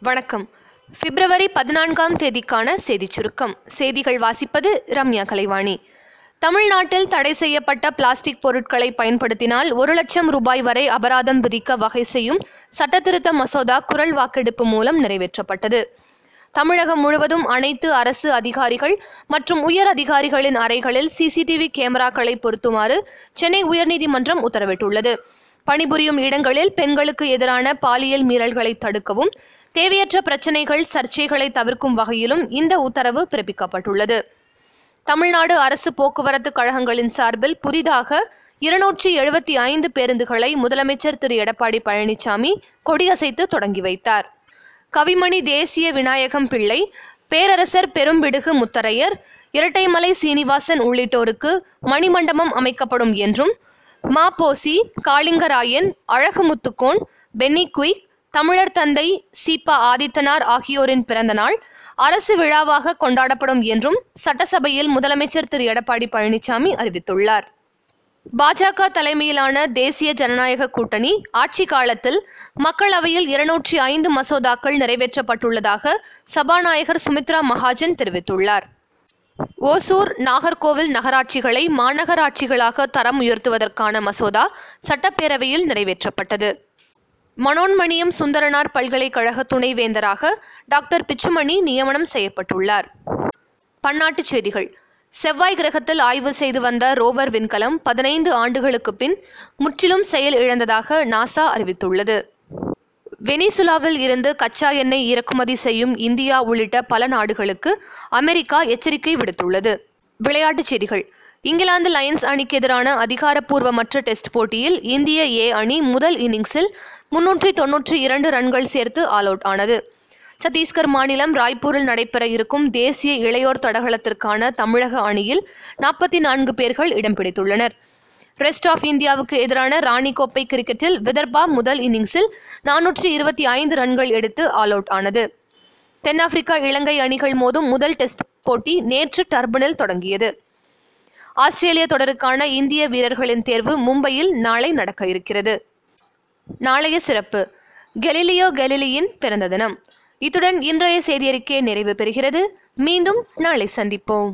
வணக்கம். பிப்ரவரி பதினான்காம் தேதிக்கான செய்திச் சுருக்கம். செய்திகள் வாசிப்பது ரம்யா கலைவாணி. தமிழ்நாட்டில் தடை செய்யப்பட்ட பிளாஸ்டிக் பொருட்களை பயன்படுத்தினால் ஒரு லட்சம் ரூபாய் வரை அபராதம் விதிக்க வகை செய்யும் சட்டத்திருத்த மசோதா குரல் வாக்கெடுப்பு மூலம் நிறைவேற்றப்பட்டது. தமிழகம் முழுவதும் அனைத்து அரசு அதிகாரிகள் மற்றும் உயர் அதிகாரிகளின் அறைகளில் சிசிடிவி கேமராக்களை பொருத்துமாறு சென்னை உயர்நீதிமன்றம் உத்தரவிட்டுள்ளது. பணிபுரியும் இடங்களில் பெண்களுக்கு எதிரான பாலியல் மீறல்களை தடுக்கவும் தேவையற்ற பிரச்சினைகள் சர்ச்சைகளை தவிர்க்கும் வகையிலும் இந்த உத்தரவு பிறப்பிக்கப்பட்டுள்ளது. தமிழ்நாடு அரசு போக்குவரத்து கழகங்களின் சார்பில் புதிதாக இருநூற்றி எழுபத்தி ஐந்து பேருந்துகளை முதலமைச்சர் திரு. எடப்பாடி பழனிசாமி கொடியசைத்து தொடங்கி வைத்தார். கவிமணி தேசிய விநாயகம் பிள்ளை பேரரசர் பெரும்பிடுகு முத்தரையர் இரட்டைமலை சீனிவாசன் உள்ளிட்டோருக்கு மணிமண்டபம் அமைக்கப்படும் என்றும் மாபோசி காளிங்கராயன் அழகுமுத்துக்கோன் பென்னி குயிக் தமிழர் தந்தை சீபா ஆதித்தனார் ஆகியோரின் பிறந்தநாள் அரசு விழாவாக கொண்டாடப்படும் என்றும் சட்டசபையில் முதலமைச்சர் திரு. எடப்பாடி பழனிசாமி அறிவித்துள்ளார். பாஜக தலைமையிலான தேசிய ஜனநாயக கூட்டணி ஆட்சி காலத்தில் மக்களவையில் இருநூற்றி ஐந்து மசோதாக்கள் நிறைவேற்றப்பட்டுள்ளதாக சபாநாயகர் சுமித்ரா மகாஜன் தெரிவித்துள்ளார். ஓசூர் நாகர்கோவில் நகராட்சிகளை மாநகராட்சிகளாக தரம் உயர்த்துவதற்கான மசோதா சட்டப்பேரவையில் நிறைவேற்றப்பட்டது. மனோன்மணியம் சுந்தரனார் பல்கலைக்கழக துணைவேந்தராக டாக்டர் பிச்சுமணி நியமனம் செய்யப்பட்டுள்ளார். பன்னாட்டுச் செய்திகள். செவ்வாய் கிரகத்தில் ஆய்வு செய்து வந்த ரோவர் விண்கலம் பதினைந்து ஆண்டுகளுக்கு பின் முற்றிலும் செயல் இழந்ததாக நாசா அறிவித்துள்ளது. வெனிசுலாவில் இருந்து கச்சா எண்ணெய் இறக்குமதி செய்யும் இந்தியா உள்ளிட்ட பல நாடுகளுக்கு அமெரிக்கா எச்சரிக்கை விடுத்துள்ளது. விளையாட்டுச் செய்திகள். இங்கிலாந்து லயன்ஸ் அணிக்கு எதிரான அதிகாரப்பூர்வமற்ற டெஸ்ட் போட்டியில் இந்திய ஏ அணி முதல் இன்னிங்ஸில் முன்னூற்றி தொன்னூற்றி இரண்டு ரன்கள் சேர்த்து ஆல் அவுட் ஆனது. சத்தீஸ்கர் மாநிலம் ராய்ப்பூரில் நடைபெற இருக்கும் தேசிய இளையோர் தடகளத்திற்கான தமிழக அணியில் நாற்பத்தி நான்கு பேர்கள் இடம் பிடித்துள்ளனர். ரெஸ்ட் ஆஃப் இந்தியாவுக்கு எதிரான ராணி கோப்பை கிரிக்கெட்டில் விதர்பா முதல் இன்னிங்ஸில் நானூற்றி இருபத்தி ஐந்து ரன்கள் எடுத்து ஆல் அவுட் ஆனது. தென்னாப்பிரிக்கா இலங்கை அணிகள் மோதும் முதல் டெஸ்ட் போட்டி நேற்று டர்பனில் தொடங்கியது. ஆஸ்திரேலிய தொடருக்கான இந்திய வீரர்களின் தேர்வு மும்பையில் நாளை நடக்க இருக்கிறது. நாளைய சிறப்பு. கெலிலியோ கெலிலியின் பிறந்த தினம். இத்துடன் இன்றைய செய்தியறிக்கை நிறைவு பெறுகிறது. மீண்டும் நாளை சந்திப்போம்.